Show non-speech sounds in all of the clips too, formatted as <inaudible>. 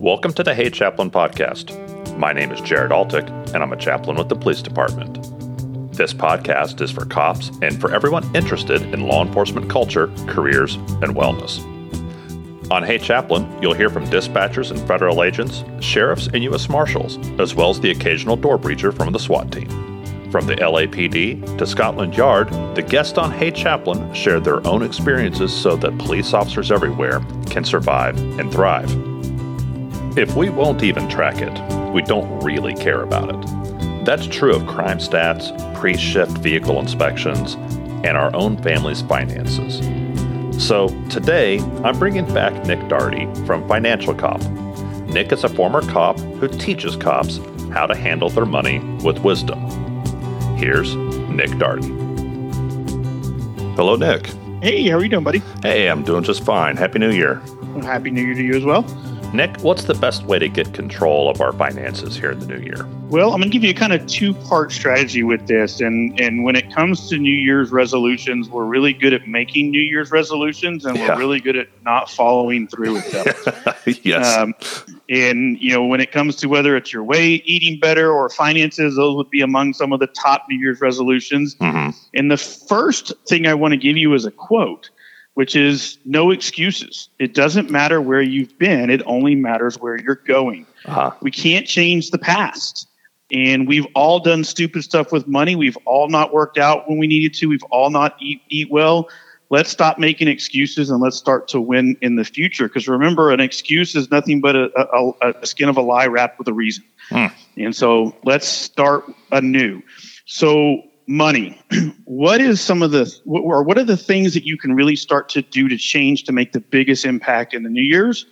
Welcome to the Hey Chaplain podcast. My name is Jared Altick, and I'm a chaplain with the police department. This podcast is for cops and for everyone interested in law enforcement culture, careers, and wellness. On Hey Chaplain, you'll hear from dispatchers and federal agents, sheriffs, and U.S. Marshals, as well as the occasional door breacher from the SWAT team. From the LAPD to Scotland Yard, the guests on Hey Chaplain shared their own experiences so that police officers everywhere can survive and thrive. If we won't even track it, we don't really care about it. That's true of crime stats, pre shift vehicle inspections, and our own family's finances. So today, I'm bringing back Nick Darty from Financial Cop. Nick is a former cop who teaches cops how to handle their money with wisdom. Here's Nick Darty. Hello, Nick. Hey, how are you doing, buddy? Hey, I'm doing just fine. Happy New Year. Well, Happy New Year to you as well. Nick, what's the best way to get control of our finances here in the new year? Well, I'm going to give you a kind of two part strategy with this. And, and when it comes to New Year's resolutions, we're really good at making New Year's resolutions and Yeah. we're really good at not following through with them. <laughs> yes. Um, and, you know, when it comes to whether it's your weight, eating better, or finances, those would be among some of the top New Year's resolutions. Mhm. And the first thing I want to give you is a quote, which is no excuses. It doesn't matter where you've been, it only matters where you're going. Uh-huh. We can't change the past. And we've all done stupid stuff with money. We've all not worked out when we needed to. We've all not eat, eat well. Let's stop making excuses and let's start to win in the future. Because remember, an excuse is nothing but a, a, a skin of a lie wrapped with a reason. Hmm. And so let's start anew. So money. <clears throat> what is some of the what, or what are the things that you can really start to do to change to make the biggest impact in the New Year's?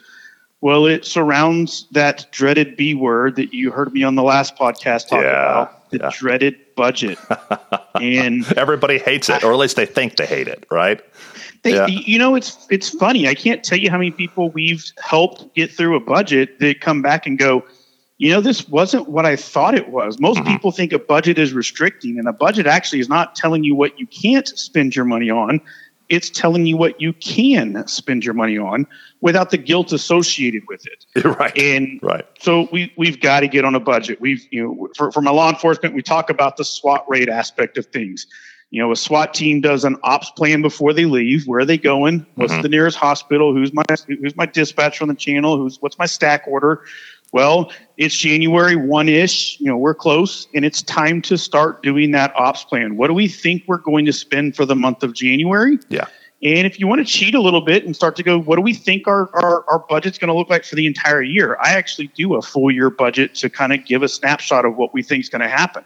Well, it surrounds that dreaded B word that you heard me on the last podcast talk Yeah, about, the yeah. dreaded budget. and <laughs> Everybody hates it, or at least they think they hate it, right? they, Yeah. you know, it's it's funny. I can't tell you how many people we've helped get through a budget that come back and go, you know, this wasn't what I thought it was. Most Mhm. people think a budget is restricting, and a budget actually is not telling you what you can't spend your money on. It's telling you what you can spend your money on without the guilt associated with it. <laughs> right. And right. so we we've got to get on a budget. We've you know for for my law enforcement, we talk about the SWAT rate aspect of things. You know, a SWAT team does an ops plan before they leave. Where are they going? What's Mhm. the nearest hospital? Who's my who's my dispatcher on the channel? Who's what's my stack order? Well, it's January one ish. You know, we're close, and it's time to start doing that ops plan. What do we think we're going to spend for the month of January? Yeah. And if you want to cheat a little bit and start to go, what do we think our, our, our budget's going to look like for the entire year? I actually do a full year budget to kind of give a snapshot of what we think is going to happen.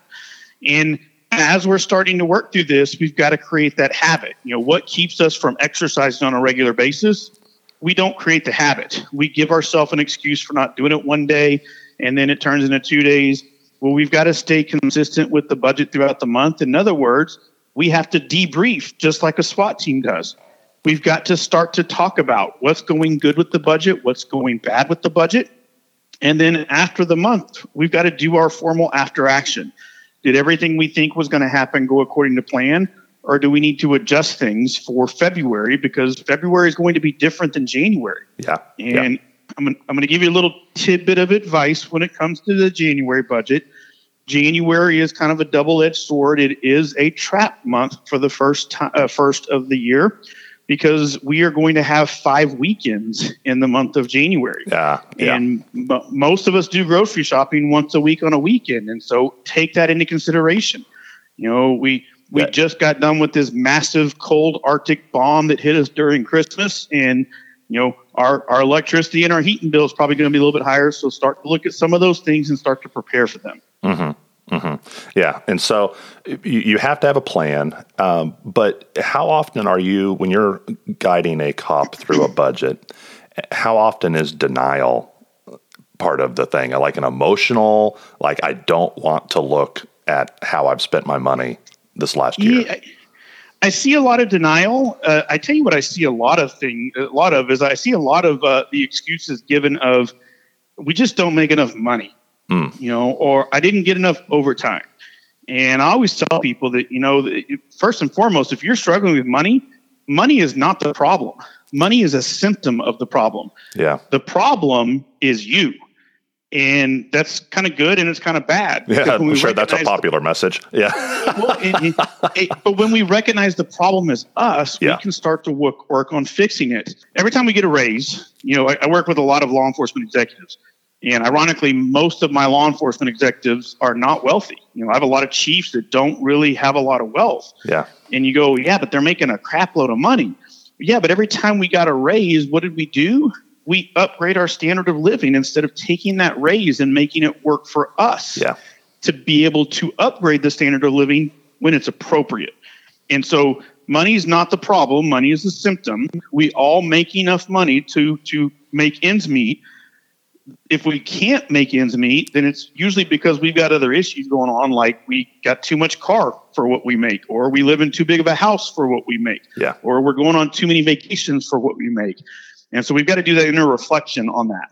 And as we're starting to work through this, we've got to create that habit. You know, what keeps us from exercising on a regular basis? We don't create the habit. We give ourselves an excuse for not doing it one day, and then it turns into two days. Well, we've got to stay consistent with the budget throughout the month. In other words, we have to debrief just like a SWAT team does. We've got to start to talk about what's going good with the budget, what's going bad with the budget. And then after the month, we've got to do our formal after action. Did everything we think was going to happen go according to plan? Or do we need to adjust things for February because February is going to be different than January? Yeah. yeah. And I'm gonna, I'm going to give you a little tidbit of advice when it comes to the January budget. January is kind of a double-edged sword. It is a trap month for the first time, uh, first of the year, because we are going to have five weekends in the month of January. Yeah. Yeah. And mo most of us do grocery shopping once a week on a weekend, and so take that into consideration. You know, we we Yeah. just got done with this massive cold Arctic bomb that hit us during Christmas, and you know our our electricity and our heating bill is probably going to be a little bit higher. So start to look at some of those things and start to prepare for them. Mm-hmm. Mm-hmm. Yeah. And so you, you have to have a plan. Um, but how often are you, when you're guiding a cop through a budget, how often is denial part of the thing? I like an emotional, like, I don't want to look at how I've spent my money this last year. Yeah, I, I see a lot of denial. Uh, I tell you what, I see a lot of thing. A lot of is I see a lot of uh, the excuses given of we just don't make enough money, Hmm. you know, or I didn't get enough overtime. And I always tell people that you know, first and foremost, if you're struggling with money, money is not the problem. Money is a symptom of the problem. Yeah. The problem is you. And that's kind of good and it's kind of bad. Yeah, I'm sure that's a popular the, message. Yeah. <laughs> well, it, it, it, but when we recognize the problem is us, yeah. we can start to work, work on fixing it. Every time we get a raise, you know, I, I work with a lot of law enforcement executives. And ironically, most of my law enforcement executives are not wealthy. You know, I have a lot of chiefs that don't really have a lot of wealth. Yeah. And you go, yeah, but they're making a crap load of money. Yeah, but every time we got a raise, what did we do? We upgrade our standard of living instead of taking that raise and making it work for us yeah. to be able to upgrade the standard of living when it's appropriate. And so money is not the problem, money is the symptom. We all make enough money to to make ends meet. If we can't make ends meet, then it's usually because we've got other issues going on, like we got too much car for what we make, or we live in too big of a house for what we make, yeah. or we're going on too many vacations for what we make. And so we've got to do that inner reflection on that.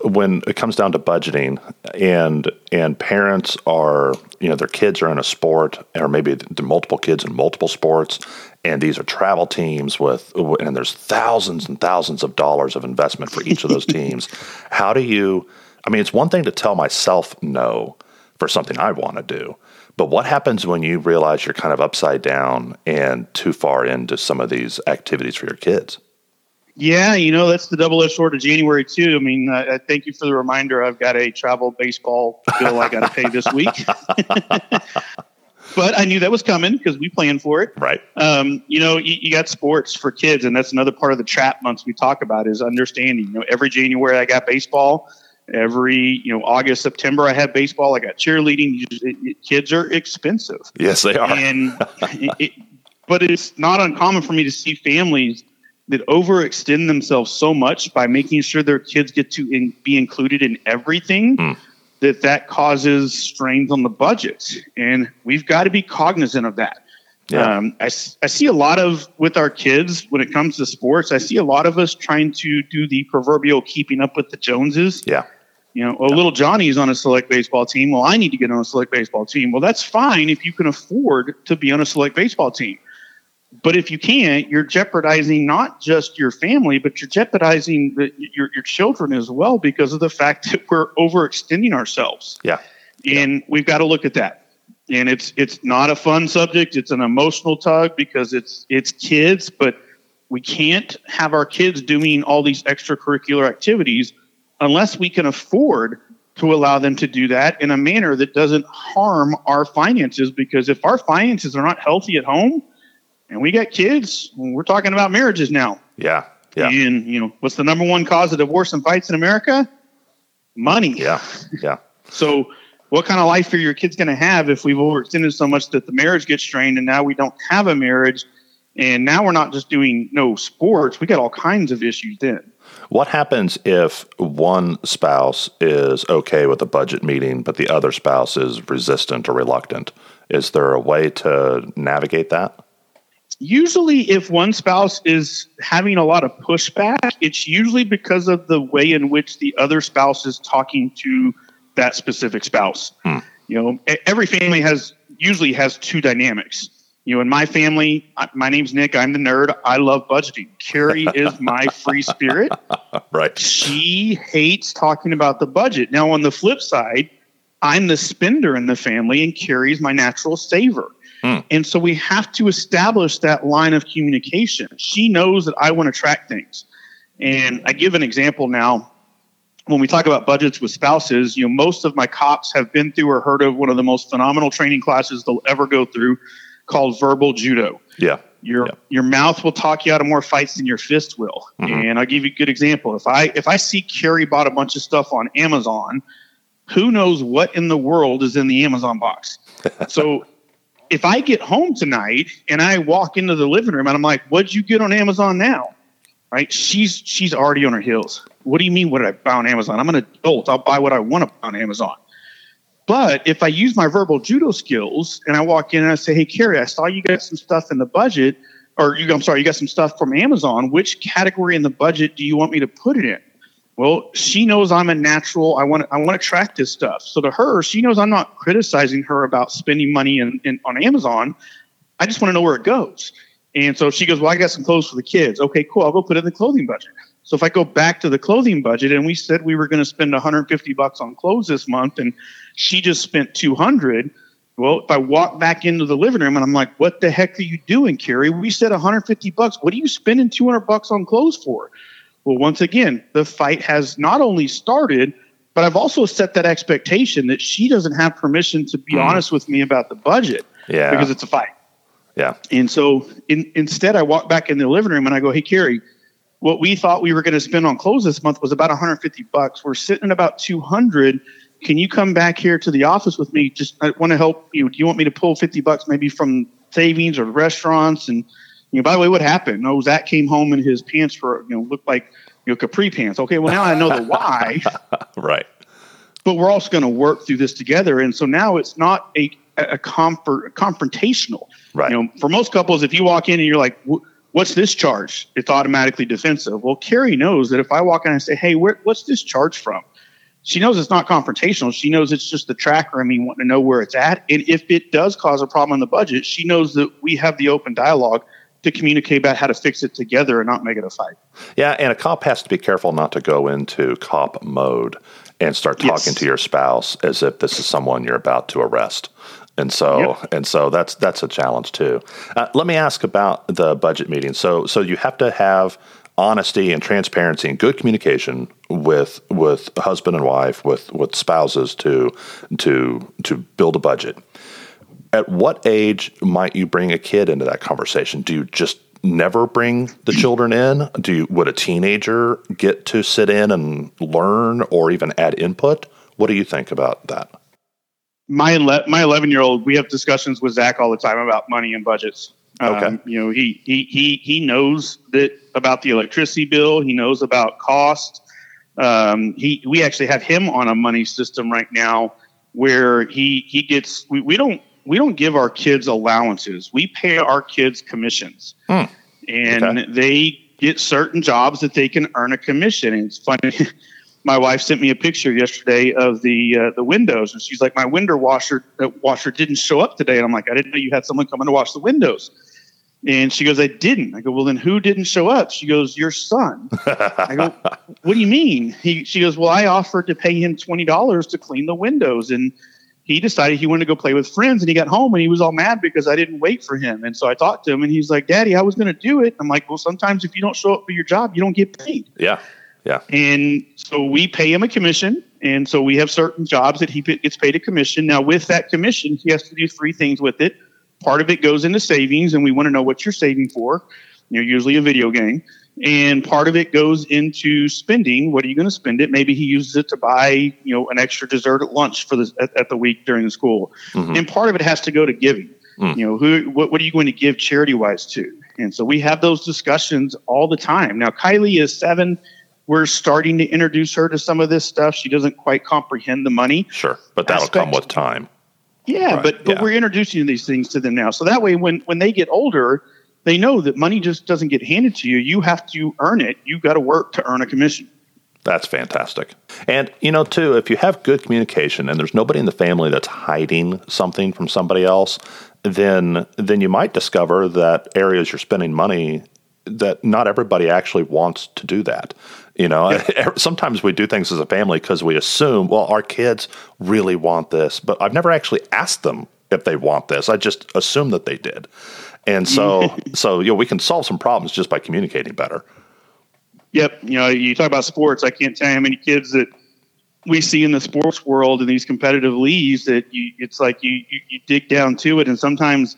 When it comes down to budgeting and and parents are, you know, their kids are in a sport or maybe multiple kids in multiple sports and these are travel teams with and there's thousands and thousands of dollars of investment for each of those <laughs> teams. How do you I mean, it's one thing to tell myself no for something I want to do. But what happens when you realize you're kind of upside down and too far into some of these activities for your kids? Yeah, you know that's the double-edged sword of January too. I mean, uh, thank you for the reminder. I've got a travel baseball bill I got to pay this week, <laughs> but I knew that was coming because we planned for it. Right. Um, you know, you, you, got sports for kids, and that's another part of the trap months we talk about is understanding. You know, every January I got baseball. Every you know August September I have baseball. I got cheerleading. It, it, kids are expensive. Yes, they are. And it, but it's not uncommon for me to see families that overextend themselves so much by making sure their kids get to in, be included in everything mm. that that causes strains on the budget and we've got to be cognizant of that yeah. Um, I, I see a lot of with our kids when it comes to sports i see a lot of us trying to do the proverbial keeping up with the joneses yeah you know, oh, little Johnny's on a select baseball team. Well, I need to get on a select baseball team. Well, that's fine if you can afford to be on a select baseball team. But if you can't, you're jeopardizing not just your family, but you're jeopardizing the, your, your children as well because of the fact that we're overextending ourselves. Yeah. And yeah. we've got to look at that. And it's it's not a fun subject. It's an emotional tug because it's it's kids, but we can't have our kids doing all these extracurricular activities unless we can afford to allow them to do that in a manner that doesn't harm our finances because if our finances are not healthy at home, and we got kids. We're talking about marriages now. Yeah. Yeah. And, you know, what's the number one cause of divorce and fights in America? Money. Yeah. Yeah. <laughs> so, what kind of life are your kids going to have if we've overextended so much that the marriage gets strained and now we don't have a marriage? And now we're not just doing no sports, we got all kinds of issues then. What happens if one spouse is okay with a budget meeting, but the other spouse is resistant or reluctant? Is there a way to navigate that? Usually if one spouse is having a lot of pushback it's usually because of the way in which the other spouse is talking to that specific spouse. Hmm. you know every family has usually has two dynamics. You know in my family my name's nick i'm the nerd i love budgeting. Carrie <laughs> is my free spirit. Right. She hates talking about the budget. Now on the flip side i'm the spender in the family and carrie's my natural saver Mm. And so we have to establish that line of communication. She knows that I want to track things. And I give an example now. When we talk about budgets with spouses, you know, most of my cops have been through or heard of one of the most phenomenal training classes they'll ever go through called verbal judo. Yeah. Your yeah. your mouth will talk you out of more fights than your fist will. Mm-hmm. And I'll give you a good example. If I if I see Carrie bought a bunch of stuff on Amazon, who knows what in the world is in the Amazon box? <laughs> so if I get home tonight and I walk into the living room and I'm like, "What'd you get on Amazon now?" Right? She's she's already on her heels. What do you mean? What did I buy on Amazon? I'm an adult. I'll buy what I want to buy on Amazon. But if I use my verbal judo skills and I walk in and I say, "Hey, Carrie, I saw you got some stuff in the budget, or you, I'm sorry, you got some stuff from Amazon. Which category in the budget do you want me to put it in?" Well, she knows I'm a natural. I want to, I want to track this stuff. So to her, she knows I'm not criticizing her about spending money in, in, on Amazon. I just want to know where it goes. And so she goes, Well, I got some clothes for the kids. Okay, cool. I'll go put it in the clothing budget. So if I go back to the clothing budget and we said we were going to spend 150 bucks on clothes this month and she just spent 200, well, if I walk back into the living room and I'm like, what the heck are you doing, Carrie? We said 150 bucks. What are you spending 200 bucks on clothes for? Well, once again, the fight has not only started, but I've also set that expectation that she doesn't have permission to be mm. honest with me about the budget. Yeah. Because it's a fight. Yeah. And so in, instead, I walk back in the living room and I go, hey, Carrie, what we thought we were going to spend on clothes this month was about 150 bucks. We're sitting at about 200. Can you come back here to the office with me? Just I want to help you. Do you want me to pull 50 bucks maybe from savings or restaurants? And you know, by the way, what happened? No, Zach came home and his pants were you know looked like you know capri pants. Okay, well now I know the why. <laughs> right. But we're also going to work through this together, and so now it's not a a, comfort, confrontational. Right. You know, for most couples, if you walk in and you're like what's this charge? It's automatically defensive. Well, Carrie knows that if I walk in and say, hey, where, what's this charge from? She knows it's not confrontational. She knows it's just the tracker and me wanting to know where it's at. And if it does cause a problem in the budget, she knows that we have the open dialogue to communicate about how to fix it together and not make it a fight. Yeah, and a cop has to be careful not to go into cop mode and start talking yes. to your spouse as if this is someone you're about to arrest and so yep. and so that's that's a challenge too. Uh, let me ask about the budget meeting. So so you have to have honesty and transparency and good communication with with husband and wife with with spouses to to to build a budget. At what age might you bring a kid into that conversation? Do you just never bring the <clears throat> children in? Do you, would a teenager get to sit in and learn or even add input? What do you think about that? my ele- my 11 year old, we have discussions with Zach all the time about money and budgets. Okay. Um, you know, he he he he knows that about the electricity bill. He knows about cost. Um, he we actually have him on a money system right now where he he gets we, we don't we don't give our kids allowances. We pay our kids commissions, hmm. and okay. they get certain jobs that they can earn a commission. And it's funny. <laughs> my wife sent me a picture yesterday of the uh, the windows, and she's like, "My window washer uh, washer didn't show up today." And I'm like, "I didn't know you had someone coming to wash the windows." And she goes, "I didn't." I go, "Well, then who didn't show up?" She goes, "Your son." I go, <laughs> "What do you mean?" He she goes, "Well, I offered to pay him twenty dollars to clean the windows, and he decided he wanted to go play with friends, and he got home and he was all mad because I didn't wait for him. And so I talked to him, and he's like, "Daddy, I was going to do it." I'm like, "Well, sometimes if you don't show up for your job, you don't get paid." Yeah. Yeah. And so we pay him a commission. And so we have certain jobs that he gets paid a commission. Now, with that commission, he has to do three things with it. Part of it goes into savings, and we want to know what you're saving for. You know, usually a video game. And part of it goes into spending. What are you going to spend it? Maybe he uses it to buy, you know, an extra dessert at lunch for the at, at the week during the school. Mm-hmm. And part of it has to go to giving. Mm. You know, who what, what are you going to give charity wise to? And so we have those discussions all the time. Now, Kylie is seven we're starting to introduce her to some of this stuff. She doesn't quite comprehend the money. Sure, but that'll aspect. come with time. Yeah, right. but but yeah. we're introducing these things to them now. So that way when when they get older, they know that money just doesn't get handed to you. You have to earn it. You've got to work to earn a commission. That's fantastic. And you know too, if you have good communication and there's nobody in the family that's hiding something from somebody else, then then you might discover that areas you're spending money that not everybody actually wants to do that. You know, yeah. <laughs> Er, sometimes we do things as a family because we assume, well, our kids really want this, but I've never actually asked them if they want this. I just assume that they did. And so, <laughs> so, you know, we can solve some problems just by communicating better. Yep. You know, you talk about sports. I can't tell you how many kids that we see in the sports world in these competitive leagues that you, it's like you, you, you dig down to it. And sometimes,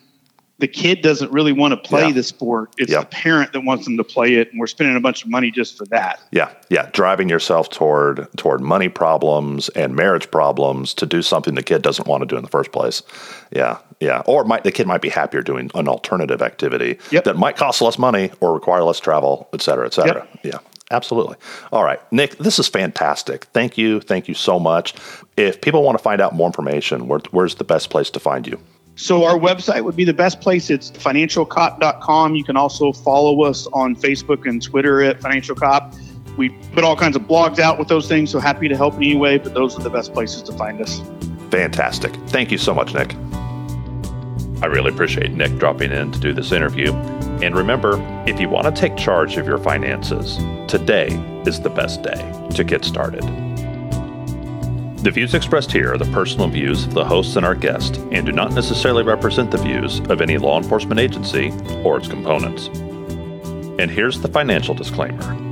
the kid doesn't really want to play yeah. the sport. It's yeah. the parent that wants them to play it, and we're spending a bunch of money just for that. Yeah, yeah, driving yourself toward toward money problems and marriage problems to do something the kid doesn't want to do in the first place. Yeah, yeah, or might the kid might be happier doing an alternative activity yep. that might cost less money or require less travel, et cetera, et cetera. Yep. Yeah. Absolutely. All right, Nick, this is fantastic. Thank you. Thank you so much. If people want to find out more information, where, where's the best place to find you? So our website would be the best place. It's financialcop.com. You can also follow us on Facebook and Twitter at Financial Cop. We put all kinds of blogs out with those things, so happy to help in any way, but those are the best places to find us. Fantastic. Thank you so much, Nick. I really appreciate Nick dropping in to do this interview. And remember, if you want to take charge of your finances, today is the best day to get started. The views expressed here are the personal views of the hosts and our guest and do not necessarily represent the views of any law enforcement agency or its components. And here's the financial disclaimer.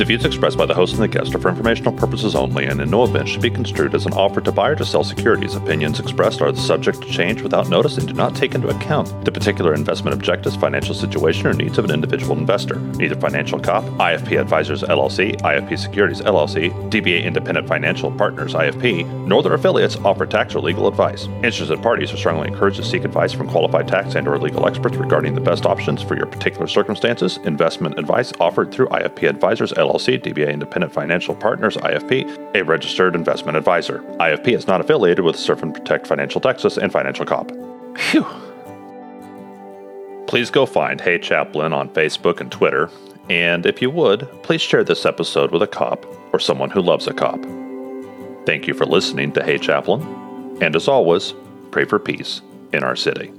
The views expressed by the host and the guest are for informational purposes only and in no event should be construed as an offer to buy or to sell securities. Opinions expressed are subject to change without notice and do not take into account the particular investment objectives, financial situation, or needs of an individual investor. Neither Financial Cop, IFP Advisors LLC, IFP Securities LLC, DBA Independent Financial Partners IFP, nor their affiliates offer tax or legal advice. Interested parties are strongly encouraged to seek advice from qualified tax and or legal experts regarding the best options for your particular circumstances. Investment advice offered through IFP Advisors LLC LLC, DBA Independent Financial Partners, IFP, a registered investment advisor. IFP is not affiliated with Serve and Protect Financial Texas and Financial Cop. Phew. Please go find Hey Chaplain on Facebook and Twitter. And if you would, please share this episode with a cop or someone who loves a cop. Thank you for listening to Hey Chaplain. And as always, pray for peace in our city.